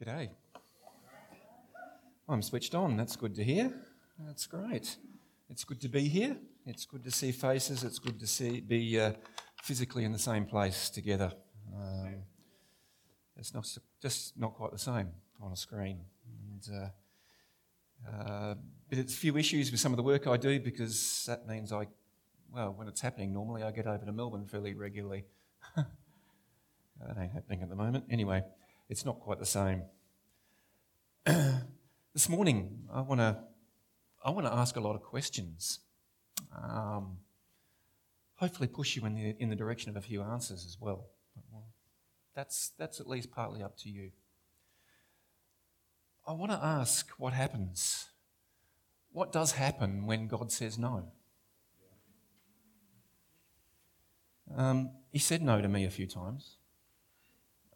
G'day. I'm switched on. That's good to hear. That's great. It's good to be here. It's good to see faces. It's good to see be uh, physically in the same place together. Um, it's not just not quite the same on a screen. And, uh, uh, but it's a few issues with some of the work I do because that means I, well, when it's happening, normally I get over to Melbourne fairly regularly. that ain't happening at the moment. Anyway it's not quite the same. this morning, I want to I want to ask a lot of questions. Um, hopefully, push you in the in the direction of a few answers as well. That's that's at least partly up to you. I want to ask what happens. What does happen when God says no? Um, he said no to me a few times.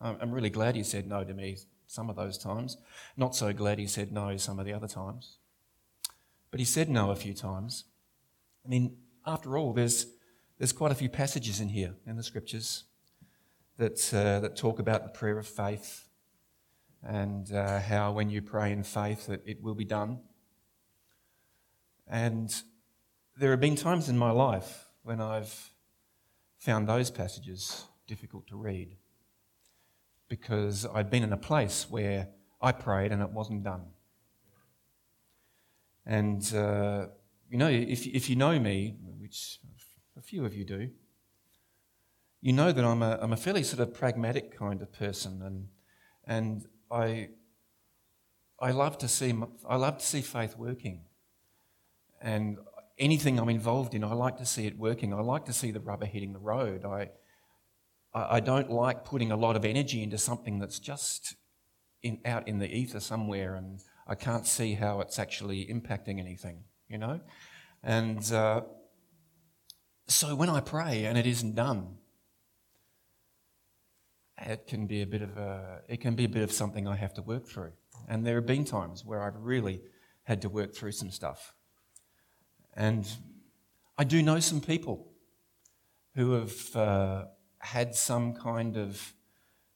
I'm really glad he said no to me some of those times. Not so glad he said no some of the other times. But he said no a few times. I mean, after all, there's, there's quite a few passages in here in the scriptures that, uh, that talk about the prayer of faith and uh, how when you pray in faith that it will be done. And there have been times in my life when I've found those passages difficult to read because I'd been in a place where I prayed and it wasn't done. And, uh, you know, if, if you know me, which a few of you do, you know that I'm a, I'm a fairly sort of pragmatic kind of person. And, and I, I, love to see, I love to see faith working. And anything I'm involved in, I like to see it working. I like to see the rubber hitting the road. I, I don't like putting a lot of energy into something that's just in, out in the ether somewhere and I can't see how it's actually impacting anything, you know? And uh, so when I pray and it isn't done, it can be a bit of a, it can be a bit of something I have to work through. And there have been times where I've really had to work through some stuff. And I do know some people who have uh, had some kind of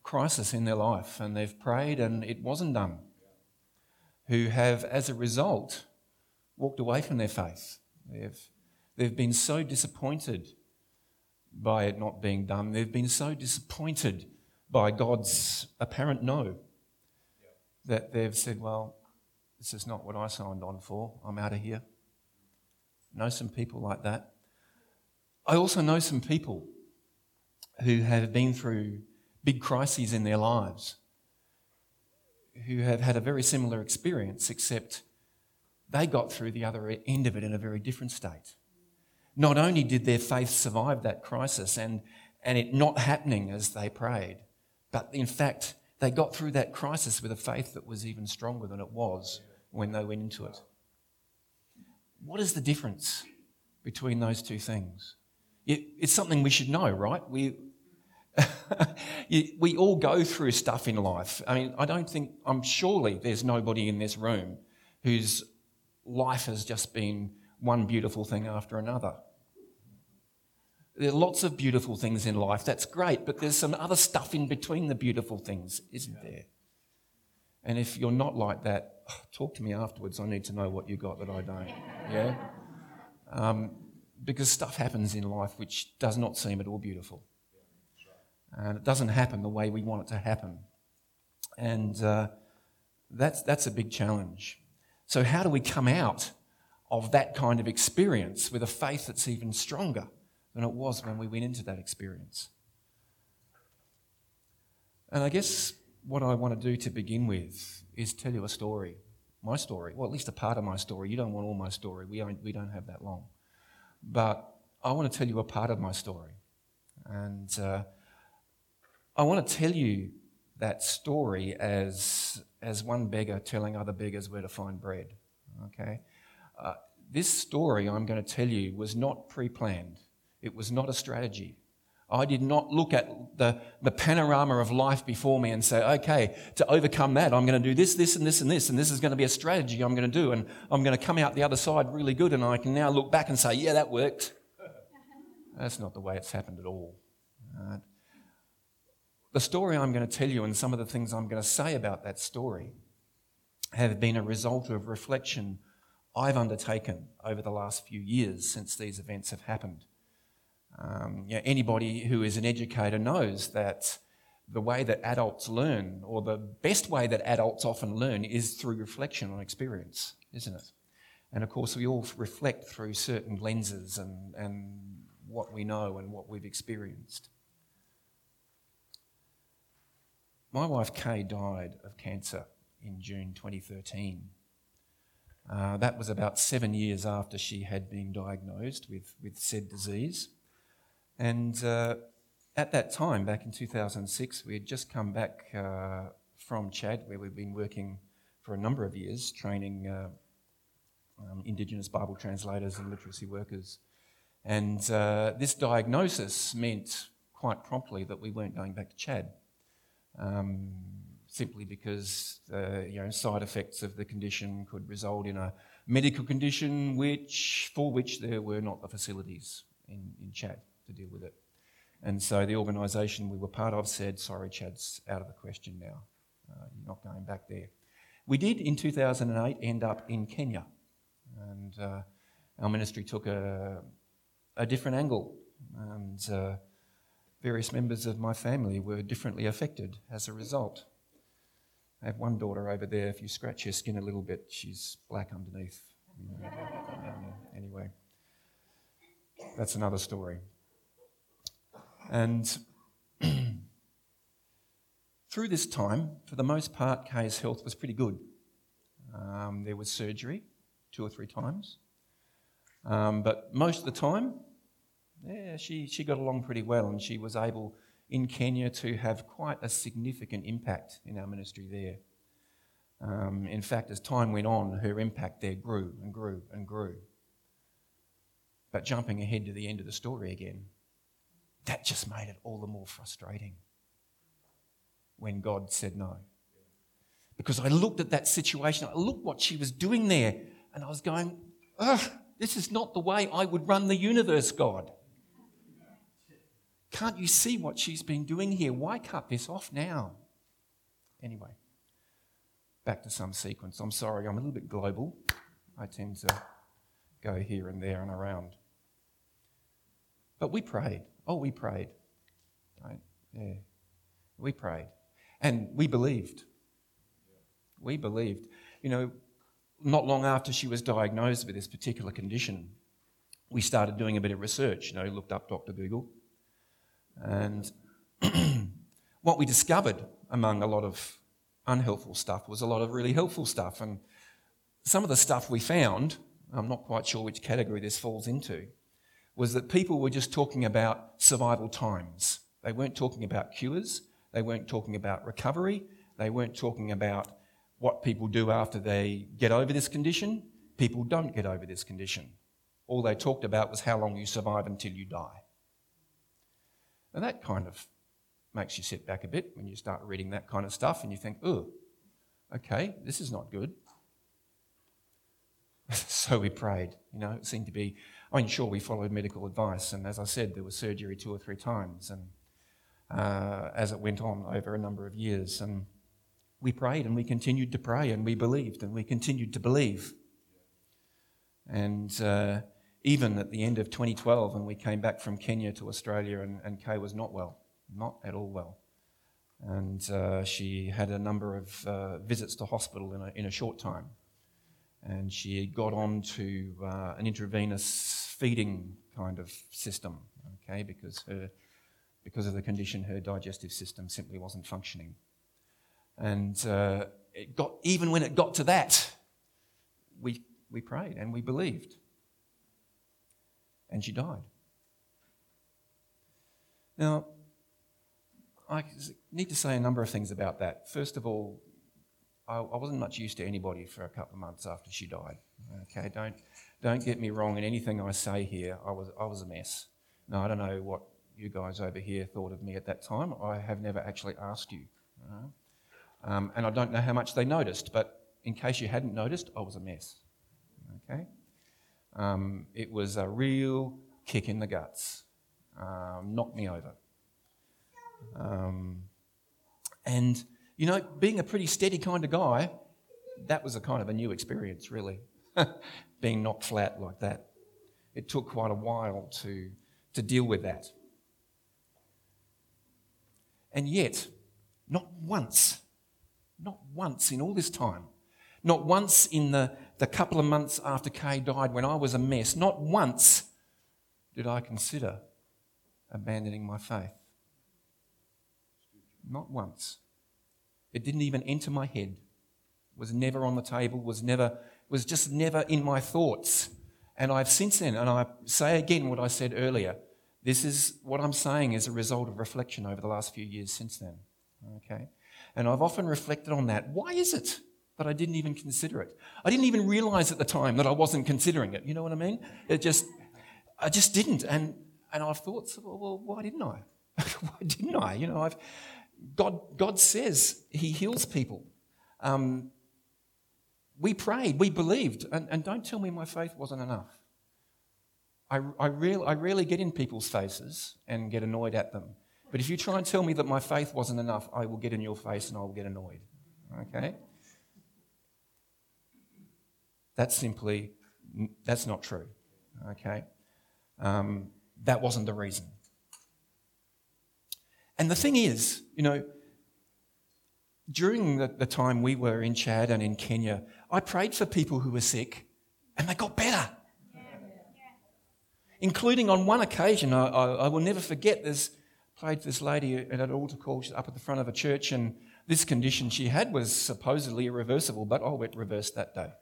crisis in their life and they've prayed and it wasn't done, who have, as a result, walked away from their faith. They've, they've been so disappointed by it not being done, they've been so disappointed by God's apparent no that they've said, Well, this is not what I signed on for. I'm out of here. Know some people like that. I also know some people who have been through big crises in their lives, who have had a very similar experience, except they got through the other end of it in a very different state. Not only did their faith survive that crisis and, and it not happening as they prayed, but in fact, they got through that crisis with a faith that was even stronger than it was when they went into it. What is the difference between those two things? It, it's something we should know, right? We, we all go through stuff in life. I mean, I don't think, I'm surely there's nobody in this room whose life has just been one beautiful thing after another. There are lots of beautiful things in life, that's great, but there's some other stuff in between the beautiful things, isn't there? And if you're not like that, talk to me afterwards. I need to know what you got that I don't. Yeah? Um, because stuff happens in life which does not seem at all beautiful and it doesn't happen the way we want it to happen. And uh, that's, that's a big challenge. So, how do we come out of that kind of experience with a faith that's even stronger than it was when we went into that experience? And I guess what I want to do to begin with is tell you a story, my story, well, at least a part of my story. You don't want all my story, we don't, we don't have that long. But I want to tell you a part of my story. And uh, I want to tell you that story as, as one beggar telling other beggars where to find bread. Okay? Uh, this story I'm going to tell you was not pre planned, it was not a strategy. I did not look at the, the panorama of life before me and say, okay, to overcome that, I'm going to do this, this, and this, and this, and this is going to be a strategy I'm going to do, and I'm going to come out the other side really good, and I can now look back and say, yeah, that worked. That's not the way it's happened at all. Right? The story I'm going to tell you and some of the things I'm going to say about that story have been a result of reflection I've undertaken over the last few years since these events have happened. Um, you know, anybody who is an educator knows that the way that adults learn, or the best way that adults often learn, is through reflection on experience, isn't it? And of course, we all reflect through certain lenses and, and what we know and what we've experienced. My wife Kay died of cancer in June 2013. Uh, that was about seven years after she had been diagnosed with, with said disease. And uh, at that time, back in 2006, we had just come back uh, from Chad, where we've been working for a number of years, training uh, um, Indigenous Bible translators and literacy workers. And uh, this diagnosis meant quite promptly that we weren't going back to Chad, um, simply because the you know, side effects of the condition could result in a medical condition which, for which there were not the facilities in, in Chad to deal with it. And so the organisation we were part of said, sorry, Chad's out of the question now. Uh, you're not going back there. We did in 2008 end up in Kenya. And uh, our ministry took a, a different angle. And uh, various members of my family were differently affected as a result. I have one daughter over there. If you scratch her skin a little bit, she's black underneath. um, anyway, that's another story. And through this time, for the most part, Kay's health was pretty good. Um, there was surgery two or three times. Um, but most of the time, yeah, she, she got along pretty well and she was able in Kenya to have quite a significant impact in our ministry there. Um, in fact, as time went on, her impact there grew and grew and grew. But jumping ahead to the end of the story again, that just made it all the more frustrating when God said no. Because I looked at that situation, I looked what she was doing there, and I was going, ugh, this is not the way I would run the universe, God. Can't you see what she's been doing here? Why cut this off now? Anyway, back to some sequence. I'm sorry, I'm a little bit global. I tend to go here and there and around. But we prayed. Oh, we prayed. Right? Yeah. We prayed. And we believed. We believed. You know, not long after she was diagnosed with this particular condition, we started doing a bit of research. You know, looked up Dr. Google. And what we discovered among a lot of unhelpful stuff was a lot of really helpful stuff. And some of the stuff we found, I'm not quite sure which category this falls into, was that people were just talking about survival times. They weren't talking about cures, they weren't talking about recovery, they weren't talking about what people do after they get over this condition. People don't get over this condition. All they talked about was how long you survive until you die. And that kind of makes you sit back a bit when you start reading that kind of stuff and you think, oh, okay, this is not good. so we prayed. You know, it seemed to be I mean, sure, we followed medical advice, and as I said, there was surgery two or three times, and uh, as it went on over a number of years, and we prayed and we continued to pray and we believed and we continued to believe. And uh, even at the end of 2012, when we came back from Kenya to Australia, and, and Kay was not well, not at all well. And uh, she had a number of uh, visits to hospital in a, in a short time and she got on to uh, an intravenous feeding kind of system, okay, because her, because of the condition, her digestive system simply wasn't functioning. And uh, it got, even when it got to that, we, we prayed and we believed. And she died. Now, I need to say a number of things about that. First of all, I, I wasn't much used to anybody for a couple of months after she died. Okay, don't, don't get me wrong in anything I say here. I was, I was a mess. Now, I don't know what you guys over here thought of me at that time. I have never actually asked you. Um, and I don't know how much they noticed, but in case you hadn't noticed, I was a mess. Okay? Um, it was a real kick in the guts, um, knocked me over. Um, And, you know, being a pretty steady kind of guy, that was a kind of a new experience, really, being knocked flat like that. It took quite a while to, to deal with that. And yet, not once, not once in all this time, not once in the, the couple of months after Kay died when I was a mess, not once did I consider abandoning my faith. Not once. It didn't even enter my head. It Was never on the table, was never was just never in my thoughts. And I've since then, and I say again what I said earlier, this is what I'm saying as a result of reflection over the last few years since then. Okay? And I've often reflected on that. Why is it that I didn't even consider it? I didn't even realize at the time that I wasn't considering it. You know what I mean? It just, I just didn't. And, and I've thought, well, well why didn't I? why didn't I? You know, I've, God, God says He heals people. Um, we prayed, we believed, and, and don't tell me my faith wasn't enough. I, I, I rarely get in people's faces and get annoyed at them. But if you try and tell me that my faith wasn't enough, I will get in your face and I will get annoyed. Okay? That's simply, that's not true. Okay? Um, that wasn't the reason. And the thing is, you know, during the, the, time we were in Chad and in Kenya, I prayed for people who were sick and they got better. Including on one occasion, I, I, I will never forget, there's played this lady at an altar call she's up at the front of a church, and this condition she had was supposedly irreversible, but oh, it reversed that day.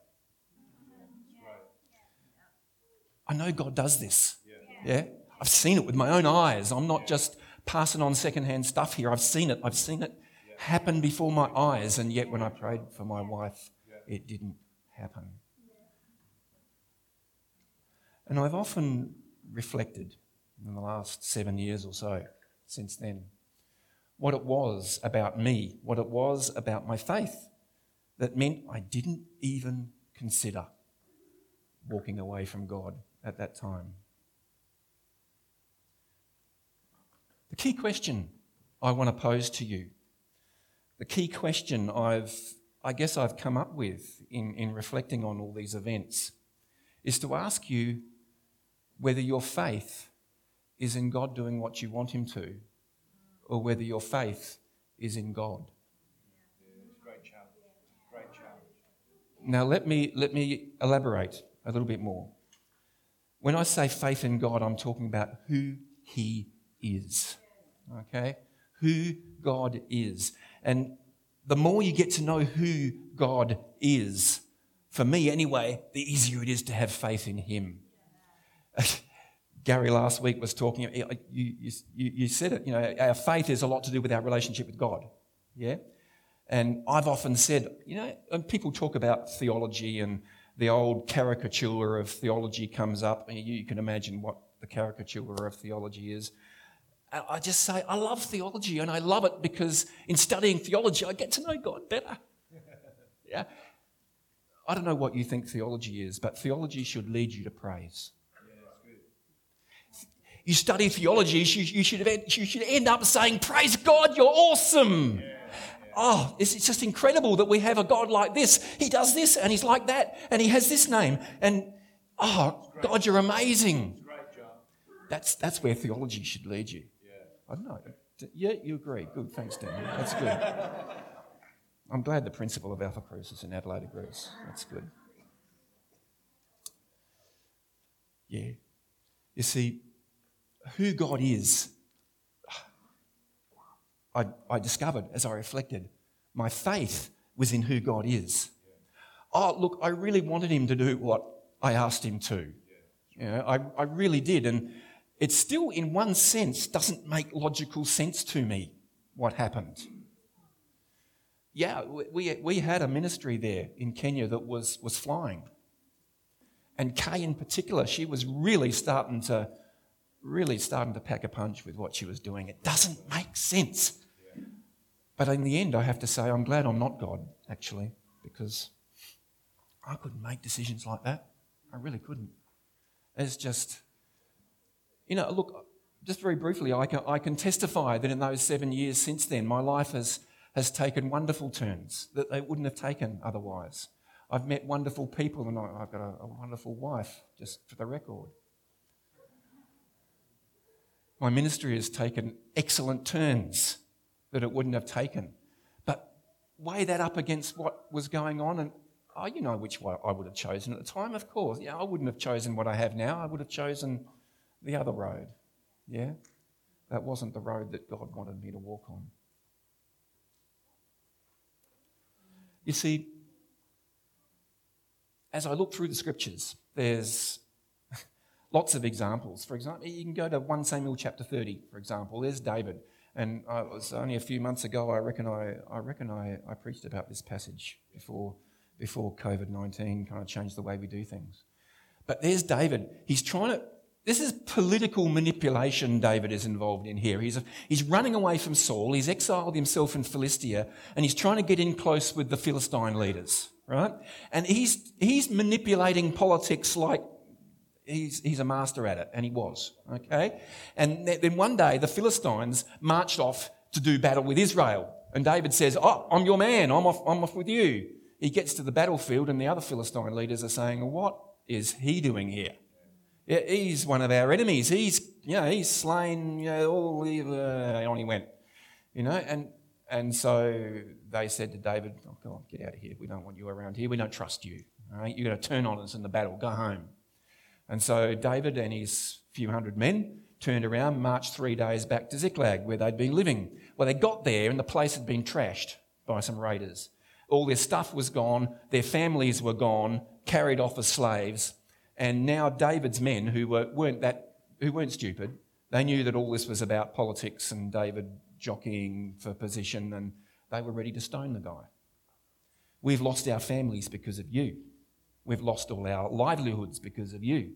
I know God does this. Yeah? I've seen it with my own eyes. I'm not just passing on secondhand stuff here. I've seen it. I've seen it happen before my eyes, and yet when I prayed for my wife, it didn't happen. And I've often reflected in the last seven years or so since then what it was about me, what it was about my faith that meant I didn't even consider walking away from God at that time. The key question I want to pose to you, the key question I've, I guess I've come up with in, in reflecting on all these events, is to ask you whether your faith is in God doing what you want Him to, or whether your faith is in God. Now, let me, let me elaborate a little bit more. When I say faith in God, I'm talking about who He is. Okay? Who God is. And the more you get to know who God is, for me anyway, the easier it is to have faith in Him. Gary last week was talking, you, you, you, said it, you know, our faith is a lot to do with our relationship with God. Yeah? And I've often said, you know, and people talk about theology and the old caricature of theology comes up. And you can imagine what the caricature of theology is. I just say, I love theology and I love it because in studying theology, I get to know God better. yeah. I don't know what you think theology is, but theology should lead you to praise. you study theology, you, you, should, you should end up saying, Praise God, you're awesome. Yeah oh, it's, it's just incredible that we have a God like this. He does this and he's like that and he has this name. And oh, God, you're amazing. That's, that's where theology should lead you. I don't know. Yeah, you agree. Good. Thanks, Dan. That's good. I'm glad the principal of Alpha Crucis in Adelaide agrees. That's good. Yeah. You see, who God is I, I discovered as I reflected my faith was in who God is. Oh, look, I really wanted him to do what I asked him to. You know, I, I really did. And it still, in one sense, doesn't make logical sense to me what happened. Yeah, we, we had a ministry there in Kenya that was, was flying. And Kay, in particular, she was really starting to really starting to pack a punch with what she was doing. It doesn't make sense. But in the end, I have to say, I'm glad I'm not God, actually, because I couldn't make decisions like that. I really couldn't. It's just, you know, look, just very briefly, I can, I can testify that in those seven years since then, my life has, has taken wonderful turns that they wouldn't have taken otherwise. I've met wonderful people and I've got a, a wonderful wife, just for the record. My ministry has taken excellent turns that it wouldn't have taken. But weigh that up against what was going on, and oh, you know which one I would have chosen at the time, of course. Yeah, I wouldn't have chosen what I have now. I would have chosen the other road. Yeah? That wasn't the road that God wanted me to walk on. You see, as I look through the scriptures, there's lots of examples. For example, you can go to 1 Samuel chapter 30, for example. There's David. And uh, it was only a few months ago, I reckon I, I, reckon I, I preached about this passage before, before COVID 19 kind of changed the way we do things. But there's David. He's trying to, this is political manipulation David is involved in here. He's, a, he's running away from Saul. He's exiled himself in Philistia and he's trying to get in close with the Philistine leaders, right? And he's, he's manipulating politics like he's, he's a master at it, and he was, okay? And then one day the Philistines marched off to do battle with Israel. And David says, Oh, I'm your man, I'm off, I'm off with you. He gets to the battlefield, and the other Philistine leaders are saying, What is he doing here? He's one of our enemies. He's, you know, he's slain, you know, all the, uh, on he went, you know, and, and so they said to David, oh, get out of here. We don't want you around here. We don't trust you. All right? You're going to turn on us in the battle. Go home. And so David and his few hundred men turned around, marched three days back to Ziklag, where they'd been living. Well, they got there and the place had been trashed by some raiders. All their stuff was gone, their families were gone, carried off as slaves. And now David's men, who were, weren't that, who weren't stupid, they knew that all this was about politics and David jockeying for position, and they were ready to stone the guy. We've lost our families because of you. We've lost all our livelihoods because of you.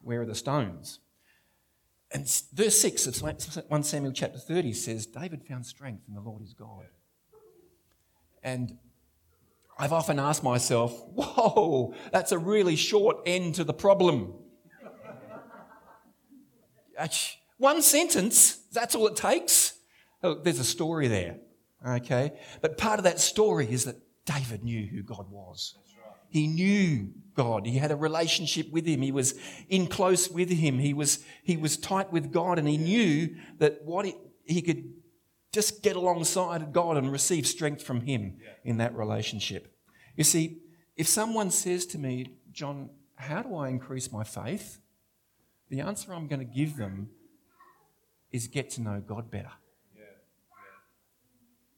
Where are the stones? And verse 6 of 1 Samuel chapter 30 says, David found strength in the Lord his God. And I've often asked myself, whoa, that's a really short end to the problem. One sentence, that's all it takes. Oh, there's a story there, okay? But part of that story is that David knew who God was. He knew God. He had a relationship with him. He was in close with him. He was, he was tight with God and he knew that what he, he could just get alongside God and receive strength from him in that relationship. You see, if someone says to me, John, how do I increase my faith? The answer I'm going to give them is get to know God better.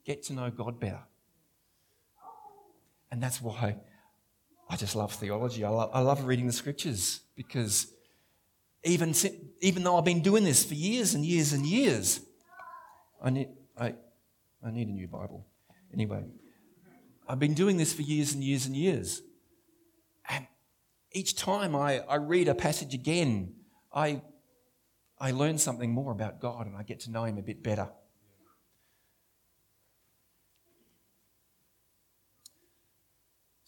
Get to know God better. And that's why I just love theology. I love, I love reading the scriptures because even, even though I've been doing this for years and years and years, I need, I, I need a new Bible. Anyway, I've been doing this for years and years and years. And each time I, I read a passage again, I, I learn something more about God and I get to know Him a bit better.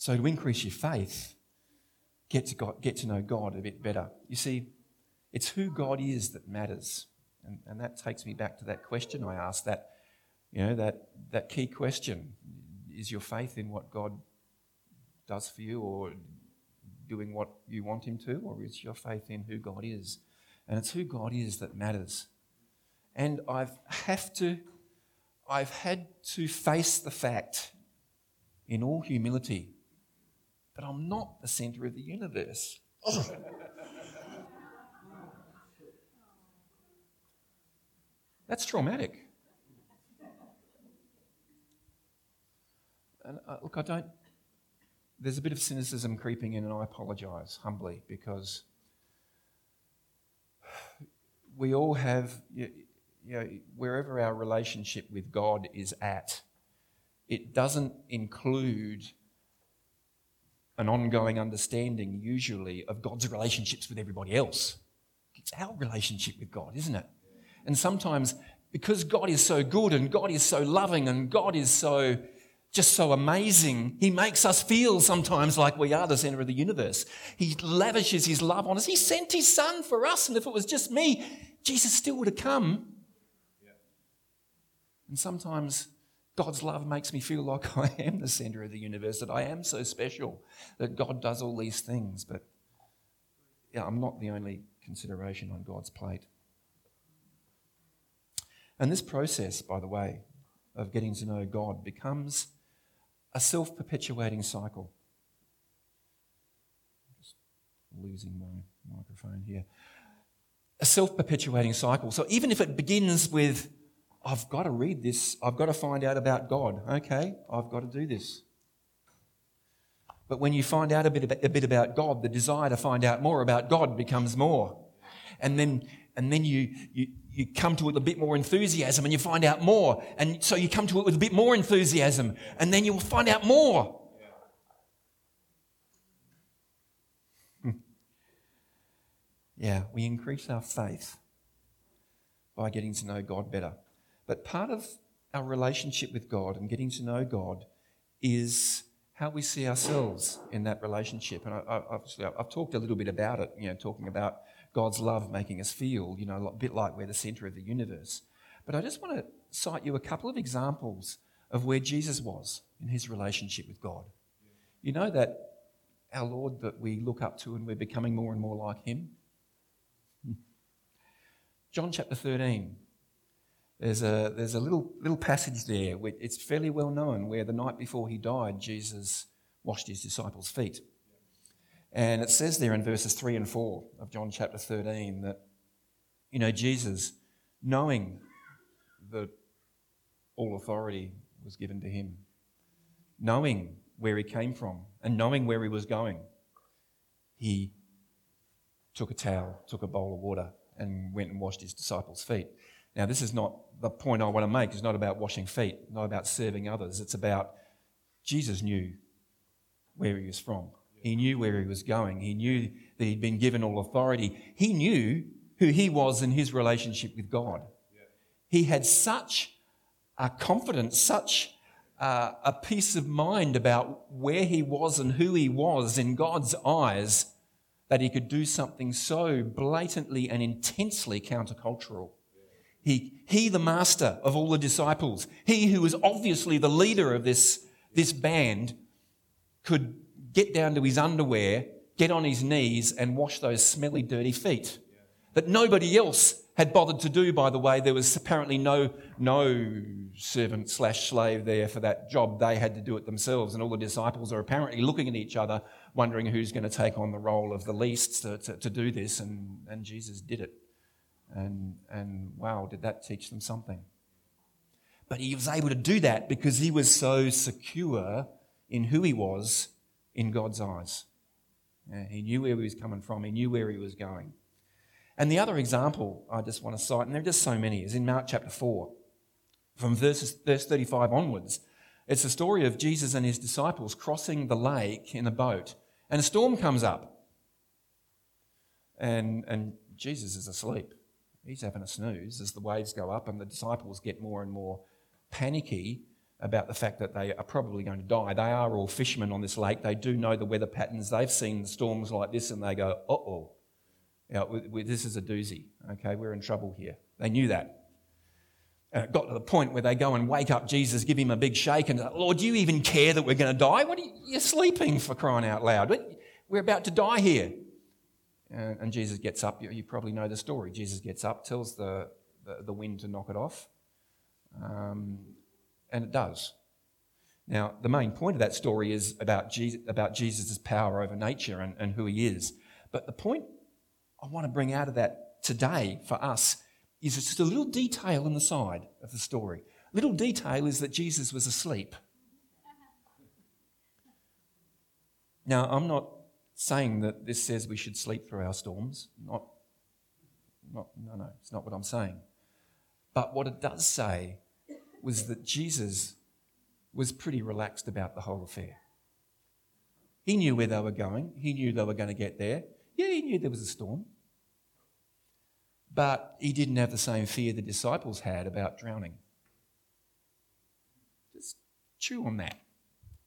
So, to increase your faith, get to, God, get to know God a bit better. You see, it's who God is that matters. And, and that takes me back to that question I asked that, you know, that, that key question. Is your faith in what God does for you or doing what you want Him to, or is your faith in who God is? And it's who God is that matters. And I've have to, I've had to face the fact in all humility but I'm not the center of the universe. That's traumatic. And uh, look, I don't. There's a bit of cynicism creeping in, and I apologize humbly because we all have, you know, wherever our relationship with God is at, it doesn't include an ongoing understanding, usually, of God's relationships with everybody else. It's our relationship with God, isn't it? And sometimes, because God is so good and God is so loving and God is so just so amazing, He makes us feel sometimes like we are the center of the universe. He lavishes His love on us. He sent His Son for us, and if it was just me, Jesus still would have come. And sometimes God's love makes me feel like I am the center of the universe, that I am so special, that God does all these things. But yeah, I'm not the only consideration on God's plate. And this process, by the way, of getting to know God becomes a self perpetuating cycle. Just losing my microphone here. A self perpetuating cycle. So even if it begins with I've got to read this. I've got to find out about God. Okay, I've got to do this. But when you find out a bit, about, a bit about God, the desire to find out more about God becomes more. And then, and then you, you, you come to it with a bit more enthusiasm and you find out more. And so you come to it with a bit more enthusiasm and then you'll find out more. Hmm. yeah, we increase our faith by getting to know God better. But part of our relationship with God and getting to know God is how we see ourselves in that relationship. And I, I, I've talked a little bit about it, you know, talking about God's love making us feel, you know, a bit like we're the center of the universe. But I just want to cite you a couple of examples of where Jesus was in his relationship with God. You know that our Lord that we look up to and we're becoming more and more like him? Hmm. John chapter 13. There's a, there's a little, little passage there, which it's fairly well known, where the night before he died, Jesus washed his disciples' feet. And it says there in verses 3 and 4 of John chapter 13 that, you know, Jesus, knowing that all authority was given to him, knowing where he came from and knowing where he was going, he took a towel, took a bowl of water, and went and washed his disciples' feet. Now, this is not the point I want to make. It's not about washing feet, not about serving others. It's about Jesus knew where he was from. He knew where he was going. He knew that he'd been given all authority. He knew who he was in his relationship with God. He had such a confidence, such a, peace of mind about where he was and who he was in God's eyes that he could do something so blatantly and intensely countercultural. He, he, the master of all the disciples, he who was obviously the leader of this, this band, could get down to his underwear, get on his knees, and wash those smelly, dirty feet. That nobody else had bothered to do, by the way. There was apparently no, no servant slash slave there for that job. They had to do it themselves. And all the disciples are apparently looking at each other, wondering who's going to take on the role of the least to, to, to do this. And, and Jesus did it. And, and wow, did that teach them something? But he was able to do that because he was so secure in who he was in God's eyes. Yeah, he knew where he was coming from, he knew where he was going. And the other example I just want to cite, and there are just so many, is in Mark chapter 4, from verses, verse 35 onwards. It's a story of Jesus and his disciples crossing the lake in a boat, and a storm comes up. And, and Jesus is asleep. He's having a snooze as the waves go up and the disciples get more and more panicky about the fact that they are probably going to die. They are all fishermen on this lake. They do know the weather patterns. They've seen storms like this and they go, uh oh, this is a doozy. Okay, we're in trouble here. They knew that. And it got to the point where they go and wake up Jesus, give him a big shake, and Lord, do you even care that we're going to die? What are you, you're sleeping for crying out loud. We're about to die here. And, and Jesus gets up. You, you, probably know the story. Jesus gets up, tells the, the, the wind to knock it off, um, and it does. Now, the main point of that story is about, Jesus, about Jesus' power over nature and, and who he is. But the point I want to bring out of that today for us is just a little detail on the side of the story. Little detail is that Jesus was asleep. Now, I'm not saying that this says we should sleep through our storms. Not, not, no, no, it's not what I'm saying. But what it does say was that Jesus was pretty relaxed about the whole affair. He knew where they were going, he knew they were going to get there. Yeah, he knew there was a storm. But he didn't have the same fear the disciples had about drowning. Just chew on that.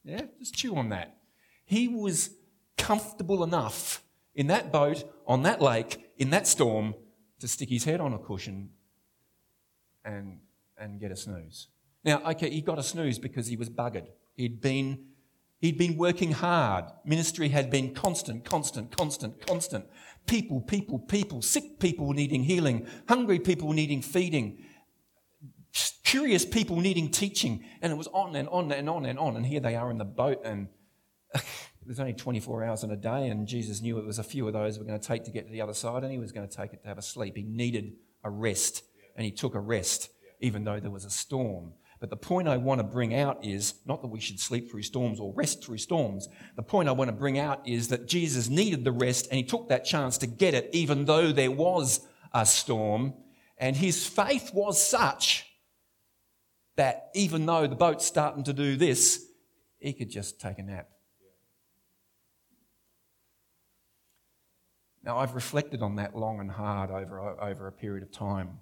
Yeah, just chew on that. He was comfortable enough in that boat, on that lake, in that storm, to stick his head on a cushion and, and get a snooze. Now, okay, he got a snooze because he was buggered. He'd been, he'd been working hard. Ministry had been constant, constant, constant, constant. People, people, people, sick people needing healing, hungry people needing feeding, curious people needing teaching. And it was on and on and on and on. And here they are in the boat, and there's only 24 hours in a day, and Jesus knew it was a few of those were going to take to get to the other side, and he was going to take it to have a sleep. He needed a rest, and he took a rest, even though there was a storm. But the point I want to bring out is not that we should sleep through storms or rest through storms. The point I want to bring out is that Jesus needed the rest and he took that chance to get it, even though there was a storm. And his faith was such that even though the boat's starting to do this, he could just take a nap. Now, I've reflected on that long and hard over, over a period of time.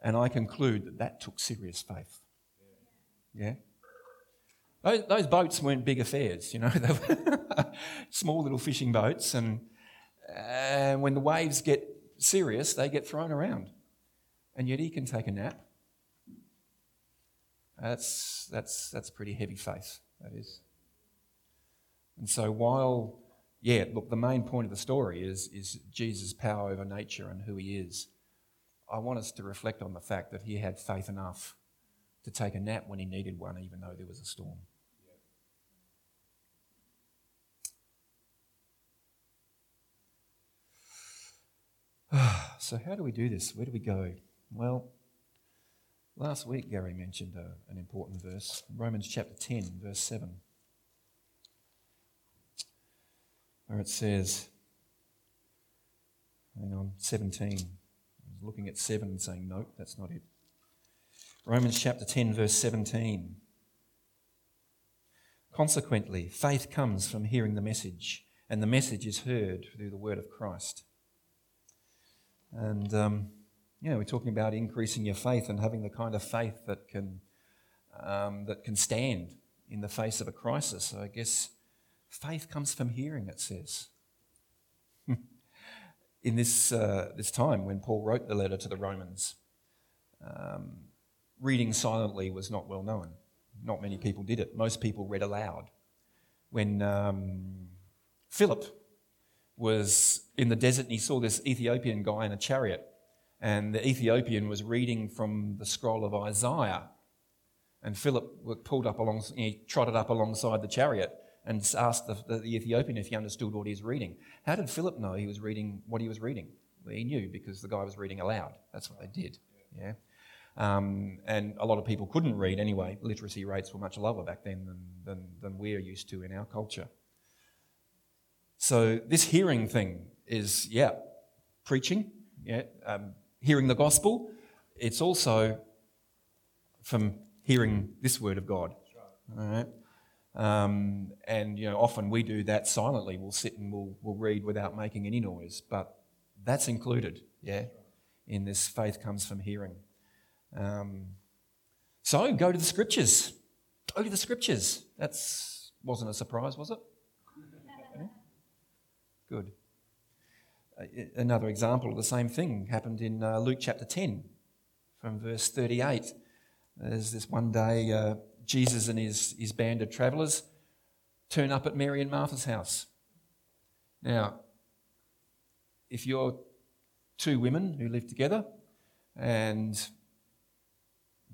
And I conclude that that took serious faith. Yeah? Those, those boats weren't big affairs, you know, they were small little fishing boats. And uh, when the waves get serious, they get thrown around. And yet he can take a nap. That's, that's, that's pretty heavy faith, that is. And so while, yeah, look, the main point of the story is, is Jesus' power over nature and who he is. I want us to reflect on the fact that he had faith enough to take a nap when he needed one, even though there was a storm. so, how do we do this? Where do we go? Well, last week Gary mentioned a, an important verse Romans chapter 10, verse 7, where it says, hang on, 17 looking at 7 and saying, no, that's not it. Romans chapter 10, verse 17. Consequently, faith comes from hearing the message, and the message is heard through the word of Christ. And, um, yeah, we're talking about increasing your faith and having the kind of faith that can, um, that can stand in the face of a crisis. So I guess faith comes from hearing, it says in this, uh, this time when Paul wrote the letter to the Romans, um, reading silently was not well known. Not many people did it. Most people read aloud. When um, Philip was in the desert and he saw this Ethiopian guy in a chariot, and the Ethiopian was reading from the scroll of Isaiah, and Philip pulled up along, he trotted up alongside the chariot and asked the, the, the, Ethiopian if he understood what he was reading. How did Philip know he was reading what he was reading? Well, he knew because the guy was reading aloud. That's what they did. Yeah. Um, and a lot of people couldn't read anyway. Literacy rates were much lower back then than, than, than we're used to in our culture. So this hearing thing is, yeah, preaching, yeah, um, hearing the gospel. It's also from hearing this word of God. All right. Um, and you know, often we do that silently. We'll sit and we'll, we'll read without making any noise. But that's included, yeah, in this faith comes from hearing. Um, so go to the scriptures. Go to the scriptures. That wasn't a surprise, was it? Good. Another example of the same thing happened in uh, Luke chapter 10, from verse 38. There's this one day. Uh, Jesus and his, his band of travellers turn up at Mary and Martha's house. Now, if you're two women who live together and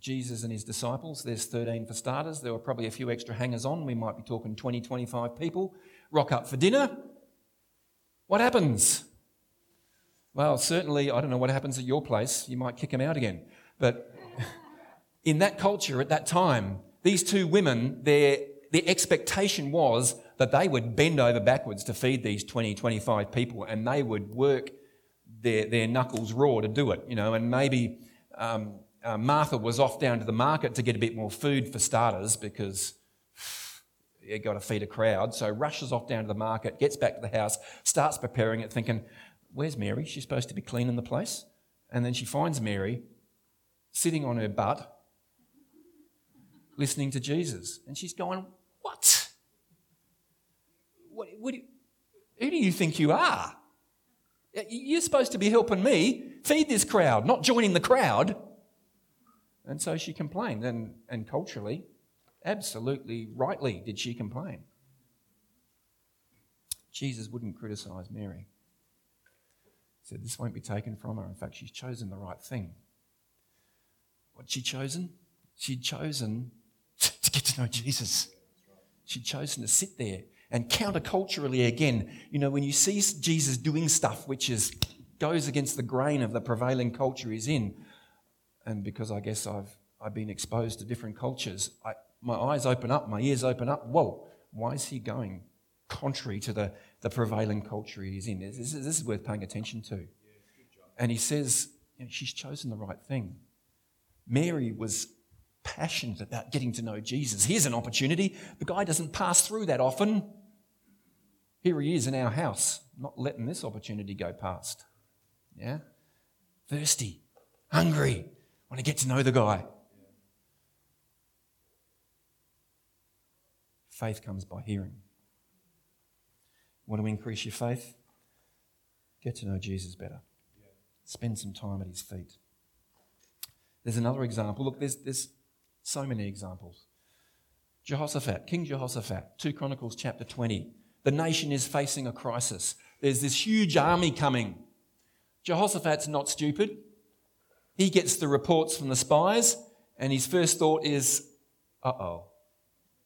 Jesus and his disciples, there's 13 for starters, there were probably a few extra hangers on, we might be talking 20, 25 people, rock up for dinner. What happens? Well, certainly, I don't know what happens at your place. You might kick them out again. But in that culture at that time, these two women, their, their expectation was that they would bend over backwards to feed these 20, 25 people and they would work their, their knuckles raw to do it, you know, and maybe um, uh, Martha was off down to the market to get a bit more food for starters because you got to feed a crowd. So rushes off down to the market, gets back to the house, starts preparing it, thinking, "Where's Mary? She's supposed to be cleaning the place." And then she finds Mary sitting on her butt listening to Jesus. And she's going, What? what, what who do you think you are? You're supposed to be helping me feed this crowd, not joining the crowd. And so she complained. And, and culturally, absolutely rightly did she complain. Jesus wouldn't criticize Mary. He said, This won't be taken from her. In fact, she's chosen the right thing. What'd she chosen? She'd chosen get to know Jesus. She'd chosen to sit there and counterculturally again, you know, when you see Jesus doing stuff which is goes against the grain of the prevailing culture he's in, and because I guess I've I've been exposed to different cultures, I, my eyes open up, my ears open up. Whoa, why is he going contrary to the, the prevailing culture he's in? This, this, this is worth paying attention to. And he says, you know, she's chosen the right thing. Mary was passionate about getting to know Jesus. Here's an opportunity. The guy doesn't pass through that often. Here he is in our house, not letting this opportunity go past. Yeah? Thirsty, hungry, want to get to know the guy. Faith comes by hearing. Want to increase your faith? Get to know Jesus better. Spend some time at his feet. There's another example. Look, there's, there's so many examples. Jehoshaphat, King Jehoshaphat, 2 Chronicles chapter 20. The nation is facing a crisis. There's this huge army coming. Jehoshaphat's not stupid. He gets the reports from the spies, and his first thought is, uh oh,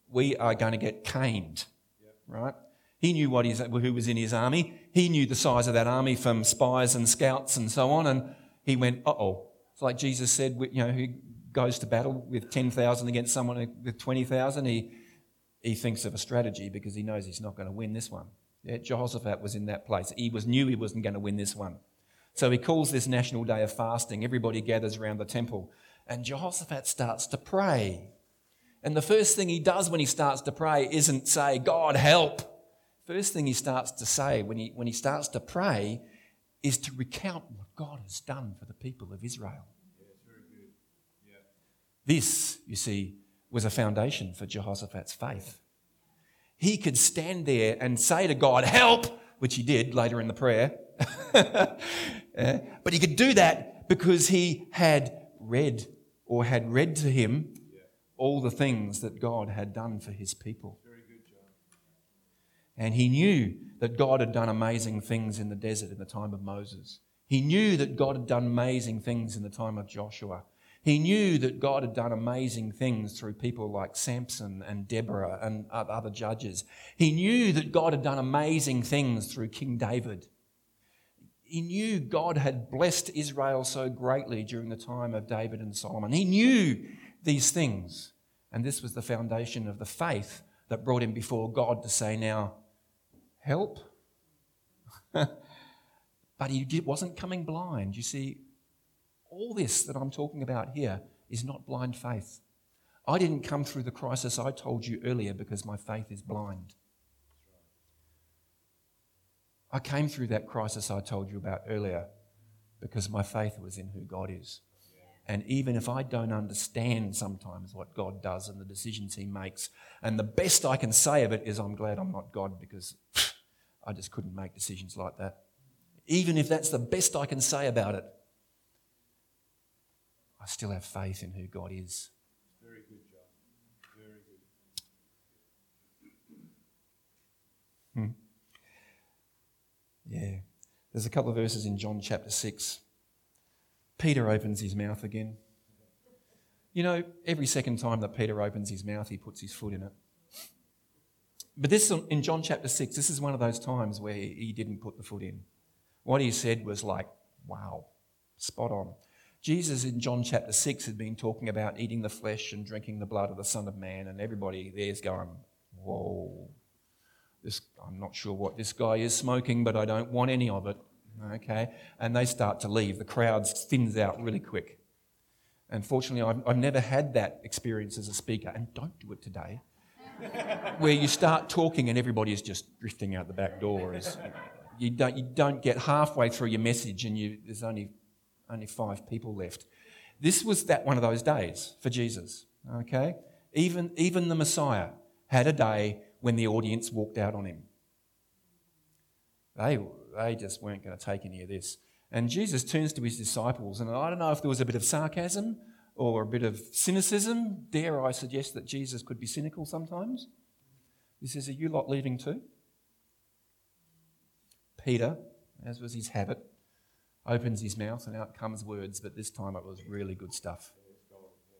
we are going to get caned. Right? He knew what his, who was in his army. He knew the size of that army from spies and scouts and so on, and he went, uh oh. It's like Jesus said, you know, goes to battle with 10,000 against someone with 20,000, he, he thinks of a strategy because he knows he's not going to win this one. Yeah, Jehoshaphat was in that place. He was knew he wasn't going to win this one. So he calls this national day of fasting. Everybody gathers around the temple. And Jehoshaphat starts to pray. And the first thing he does when he starts to pray isn't say, God, help. First thing he starts to say when he, when he starts to pray is to recount what God has done for the people of Israel. This, you see, was a foundation for Jehoshaphat's faith. He could stand there and say to God, Help, which he did later in the prayer. yeah. But he could do that because he had read or had read to him all the things that God had done for his people. And he knew that God had done amazing things in the desert in the time of Moses. He knew that God had done amazing things in the time of Joshua. He knew that God had done amazing things through people like Samson and Deborah and other judges. He knew that God had done amazing things through King David. He knew God had blessed Israel so greatly during the time of David and Solomon. He knew these things. And this was the foundation of the faith that brought him before God to say, Now, help. but he wasn't coming blind. You see, all this that I'm talking about here is not blind faith. I didn't come through the crisis I told you earlier because my faith is blind. I came through that crisis I told you about earlier because my faith was in who God is. And even if I don't understand sometimes what God does and the decisions He makes, and the best I can say of it is, I'm glad I'm not God because I just couldn't make decisions like that. Even if that's the best I can say about it, I still have faith in who God is. Very good, John. Very good. Hmm. Yeah. There's a couple of verses in John chapter 6. Peter opens his mouth again. You know, every second time that Peter opens his mouth, he puts his foot in it. But this in John chapter 6, this is one of those times where he didn't put the foot in. What he said was like, wow, spot on. Jesus in John chapter 6 had been talking about eating the flesh and drinking the blood of the Son of Man, and everybody there's going, whoa, this, I'm not sure what this guy is smoking, but I don't want any of it. Okay? And they start to leave. The crowd thins out really quick. Unfortunately, I've, I've never had that experience as a speaker, and don't do it today where you start talking and everybody is just drifting out the back door. You, don't, you don't get halfway through your message and you, there's only, only five people left. This was that one of those days for Jesus. Okay? Even, even the Messiah had a day when the audience walked out on him. They, they just weren't going to take any of this. And Jesus turns to his disciples, and I don't know if there was a bit of sarcasm or a bit of cynicism. Dare I suggest that Jesus could be cynical sometimes? He says, Are you lot leaving too? Peter, as was his habit, opens his mouth and out comes words, but this time it was really good stuff.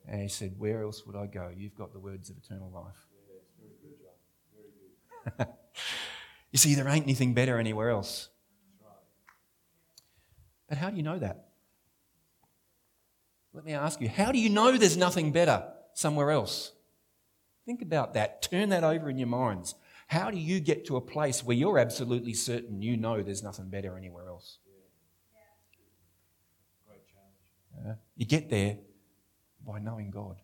And he said, Where else would I go? You've got the words of eternal life. you see, there ain't anything better anywhere else. But how do you know that? Let me ask you, how do you know there's nothing better somewhere else? Think about that. Turn that over in your minds. How do you get to a place where you're absolutely certain you know there's nothing better anywhere else? Yeah. You get there by knowing God.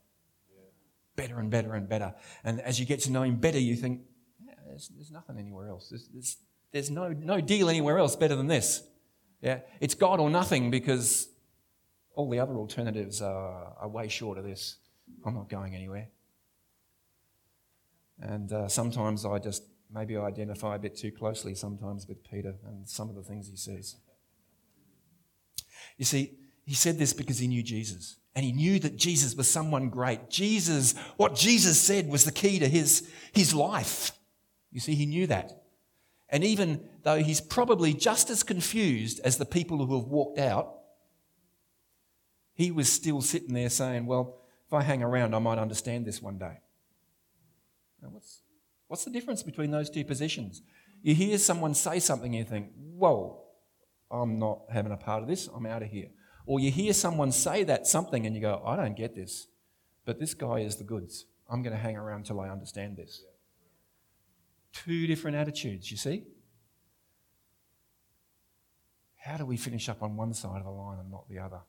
Better and better and better. And as you get to know Him better, you think, yeah, there's, there's, nothing anywhere else. There's, there's, there's no, no deal anywhere else better than this. Yeah? It's God or nothing because all the other alternatives are, are way short of this. I'm not going anywhere. And uh, sometimes I just maybe I identify a bit too closely sometimes with Peter and some of the things he says. You see, he said this because he knew Jesus. And he knew that Jesus was someone great. Jesus, what Jesus said was the key to his, his life. You see, he knew that. And even though he's probably just as confused as the people who have walked out, he was still sitting there saying, Well, if I hang around, I might understand this one day. Now, what's, what's the difference between those two positions? You hear someone say something and you think, Whoa, I'm not having a part of this, I'm out of here. Or you hear someone say that something and you go, I don't get this, but this guy is the goods. I'm going to hang around till I understand this. Two different attitudes, you see? How do we finish up on one side of the line and not the other?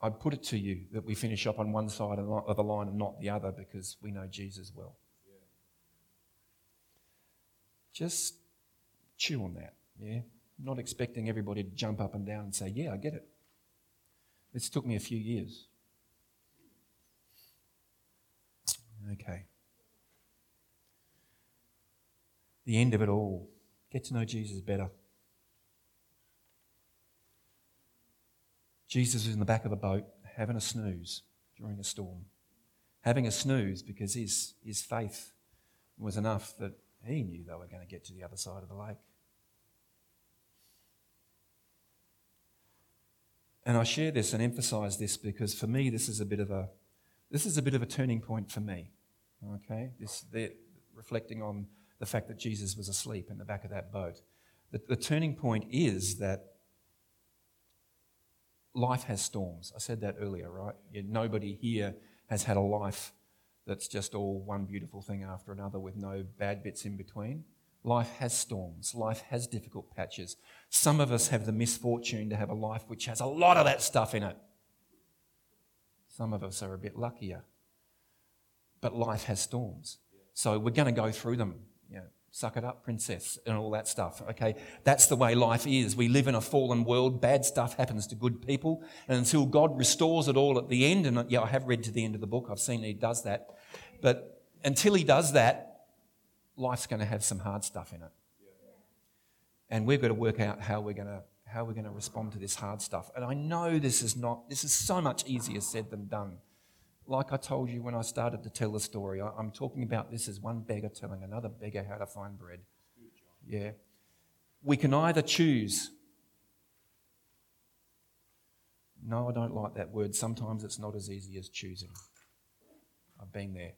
I'd put it to you that we finish up on one side of the line and not the other because we know Jesus well. Just chew on that, yeah? not expecting everybody to jump up and down and say, Yeah, I get it. This took me a few years. Okay. The end of it all. Get to know Jesus better. Jesus is in the back of the boat having a snooze during a storm. Having a snooze because his, his faith was enough that he knew they were going to get to the other side of the lake. And I share this and emphasize this because for me this is a bit of a this is a bit of a turning point for me. Okay? This reflecting on the fact that Jesus was asleep in the back of that boat. The, the turning point is that life has storms. I said that earlier, right? Yeah, nobody here has had a life that's just all one beautiful thing after another with no bad bits in between. Life has storms. Life has difficult patches. Some of us have the misfortune to have a life which has a lot of that stuff in it. Some of us are a bit luckier. But life has storms. So we're going to go through them. You know, suck it up, princess, and all that stuff. Okay, that's the way life is. We live in a fallen world. Bad stuff happens to good people. And until God restores it all at the end, and yeah, I have read to the end of the book, I've seen He does that. But until He does that, life's going to have some hard stuff in it. And we've got to work out how we're going to how we're going to respond to this hard stuff. And I know this is not this is so much easier said than done like I told you when I started to tell the story, I, am talking about this as one beggar telling another beggar how to find bread. Yeah. We can either choose. No, I don't like that word. Sometimes it's not as easy as choosing. I've been there.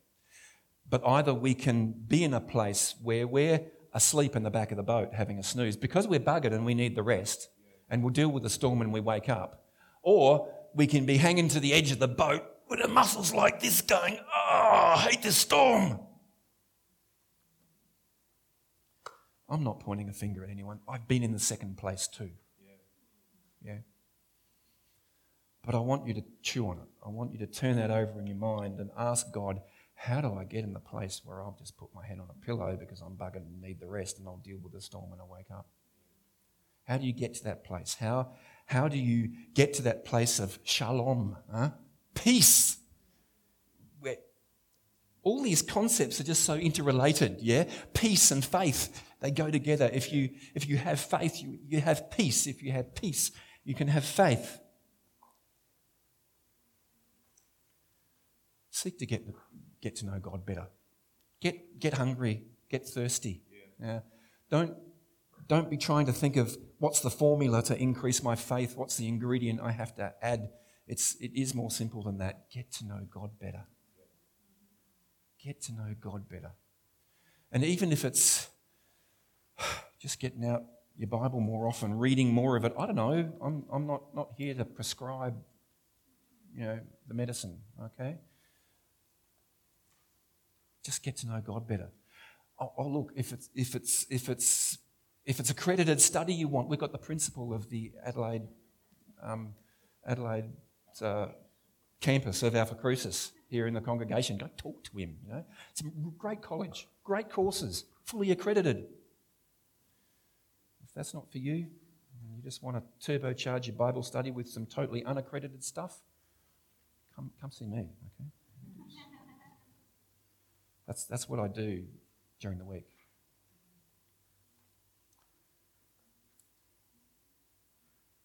But either we can be in a place where we're asleep in the back of the boat having a snooze because we're buggered and we need the rest and we'll deal with the storm when we wake up. Or we can be hanging to the edge of the boat with the muscles like this going, oh, I hate this storm. I'm not pointing a finger at anyone. I've been in the second place too. Yeah. yeah. But I want you to chew on it. I want you to turn that over in your mind and ask God, how do I get in the place where I'll just put my head on a pillow because I'm buggered and need the rest and I'll deal with the storm when I wake up? How do you get to that place? How, how do you get to that place of shalom? Huh? peace. Where all these concepts are just so interrelated, yeah? Peace and faith, they go together. If you, if you have faith, you, you have peace. If you have peace, you can have faith. seek to get, get to know God better. Get, get hungry, get thirsty. Yeah. Yeah. Don't, don't be trying to think of what's the formula to increase my faith, what's the ingredient I have to add. It's, it is more simple than that. Get to know God better. Get to know God better. And even if it's just getting out your Bible more often, reading more of it, I don't know, I'm, I'm not, not here to prescribe, you know, the medicine, okay? Just get to know God better. Oh, oh look, if it's, if, it's, if, it's, if it's accredited study you want, we've got the principal of the Adelaide, um, Adelaide uh, campus of Alpha Crucis here in the congregation. Go talk to him. You know, it's a great college, great courses, fully accredited. If that's not for you, and you just want to turbocharge your Bible study with some totally unaccredited stuff, come, come see me. Okay, that's that's what I do during the week.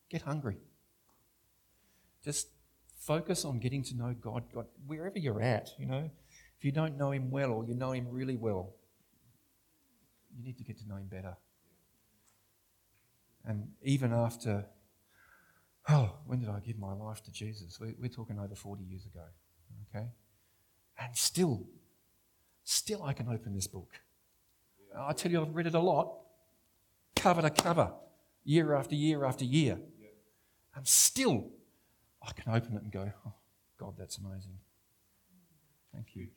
Get hungry. Just focus on getting to know God, God wherever you're at, you know. If you don't know Him well or you know Him really well, you need to get to know Him better. And even after, oh, when did I give my life to Jesus? We're, we're talking over 40 years ago, okay? And still, still I can open this book. I tell you, I've read it a lot, cover to cover, year after year after year. And still, I can open it and go, oh, God, that's amazing. Thank you.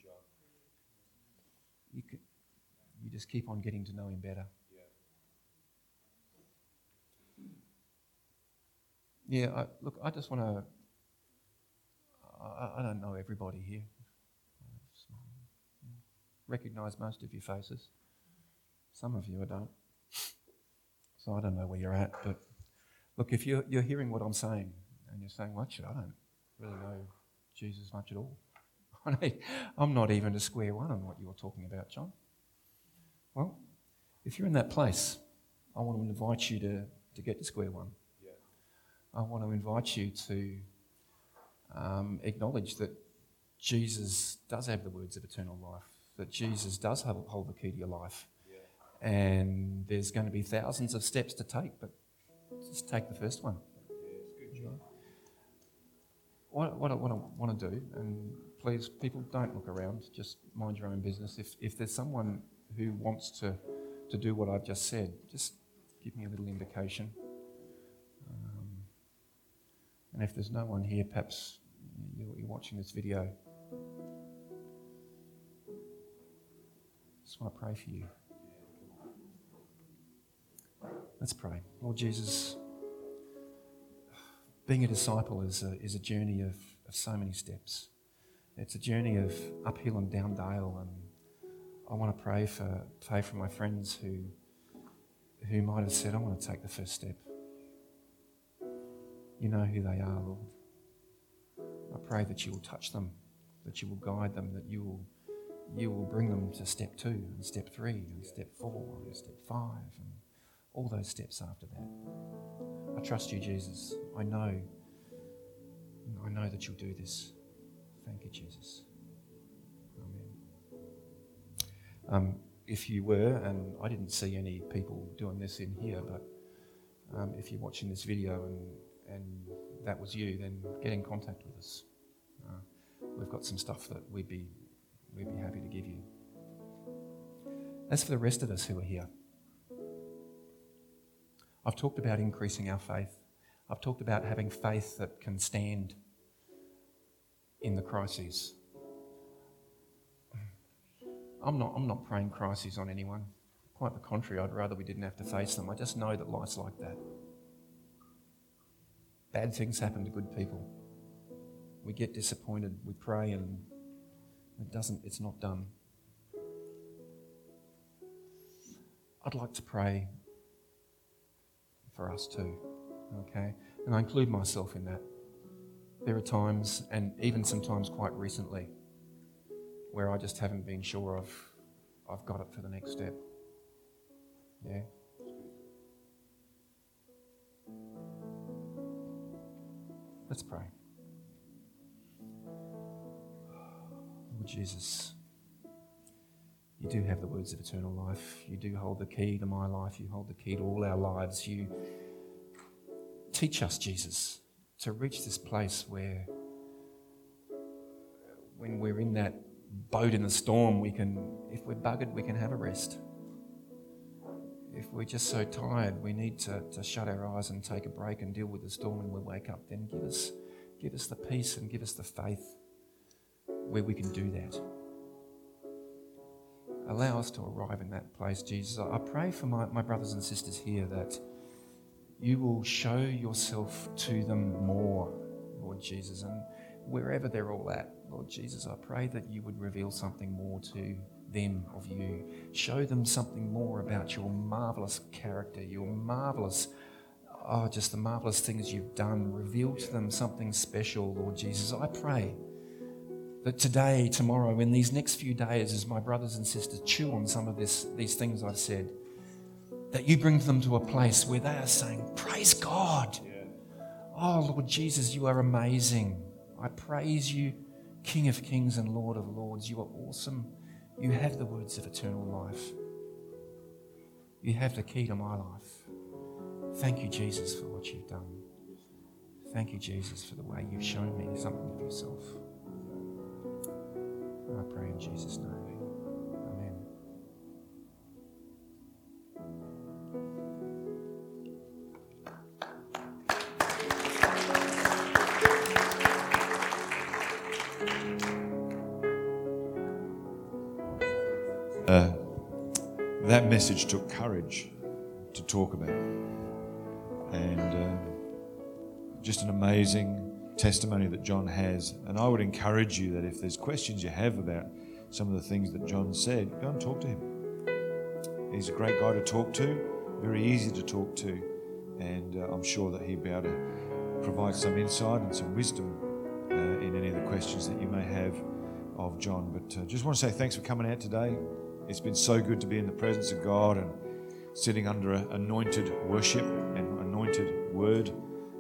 You, can, you just keep on getting to know Him better. Yeah, I, look, I just want to. I, I don't know everybody here. Recognize most of your faces. Some of you I don't. So I don't know where you're at, but look, if you're, you're hearing what I'm saying and you're saying, well, actually, I don't really know Jesus much at all. I'm not even a square one on what you're talking about, John. Well, if you're in that place, I want to invite you to, to get to square one. I want to invite you to um, acknowledge that Jesus does have the words of eternal life, that Jesus does hold the key to your life. And there's going to be thousands of steps to take, but just take the first one. What, what, I, what I want to do, and please, people don't look around, just mind your own business. If, if there's someone who wants to, to do what I've just said, just give me a little indication. Um, and if there's no one here, perhaps you're, you're watching this video, just want to pray for you. Let's pray. Lord Jesus, being a disciple is a, is a journey of, of so many steps. It's a journey of uphill and down dale, and I want to pray for pray for my friends who who might have said, "I want to take the first step." You know who they are, Lord. I pray that you will touch them, that you will guide them, that you will you will bring them to step two and step three and step four and step five and all those steps after that. I trust you, Jesus. I know, I know that you'll do this. Thank you, Jesus. Amen. Um, if you were, and I didn't see any people doing this in here, but um, if you're watching this video and, and that was you, then get in contact with us. Uh, we've got some stuff that we'd be, we'd be happy to give you. As for the rest of us who are here, I've talked about increasing our faith. I've talked about having faith that can stand in the crises. I'm not, I'm not praying crises on anyone. Quite the contrary, I'd rather we didn't have to face them. I just know that life's like that. Bad things happen to good people. We get disappointed, we pray, and it doesn't, it's not done. I'd like to pray for us too, okay? And I include myself in that. There are times, and even sometimes quite recently, where I just haven't been sure of I've got it for the next step. Yeah? Let's pray. Jesus, you do have the words of eternal life. You do hold the key to my life. You hold the key to all our lives. You teach us, Jesus, to reach this place where, when we're in that boat in the storm, we can, if we're buggered, we can have a rest. If we're just so tired, we need to, to shut our eyes and take a break and deal with the storm and we wake up. Then give us, give us the peace and give us the faith where we can do that. Allow us to arrive in that place, Jesus. I pray for my, my brothers and sisters here that you will show yourself to them more, Lord Jesus. And wherever they're all at, Lord Jesus, I pray that you would reveal something more to them of you. Show them something more about your marvelous character, your marvelous, oh, just the marvelous things you've done. Reveal to them something special, Lord Jesus. I pray that today, tomorrow, in these next few days, as my brothers and sisters chew on some of this, these things I've said, that you bring them to a place where they are saying, Praise God. Oh, Lord Jesus, you are amazing. I praise you, King of kings and Lord of lords. You are awesome. You have the words of eternal life. You have the key to my life. Thank you, Jesus, for what you've done. Thank you, Jesus, for the way you've shown me something of yourself. I pray in Jesus' name. Amen. Uh, that message took courage to talk about. And uh, just an amazing testimony that John has. And I would encourage you that if there's questions you have about some of the things that John said, go and talk to him. He's a great guy to talk to, very easy to talk to. And uh, I'm sure that he'll be able to provide some insight and some wisdom uh, in any of the questions that you may have of John. But uh, just want to say thanks for coming out today. It's been so good to be in the presence of God and sitting under anointed worship and anointed word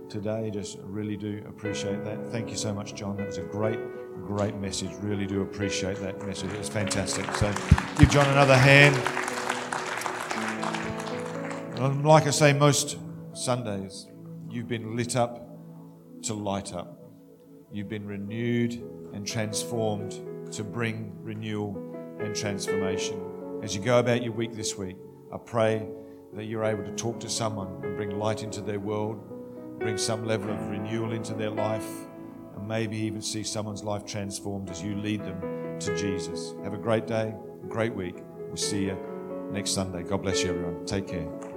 today. Just really do appreciate that. Thank you so much, John. That was a great, great message. Really do appreciate that message. It was fantastic. So give John another hand. And like I say, most Sundays, you've been lit up to light up. You've been renewed and transformed to bring renewal and transformation. As you go about your week this week, I pray that you're able to talk to someone and bring light into their world, bring some level of renewal into their life, and maybe even see someone's life transformed as you lead them to Jesus. Have a great day, great week. We'll see you next Sunday. God bless you, everyone. Take care.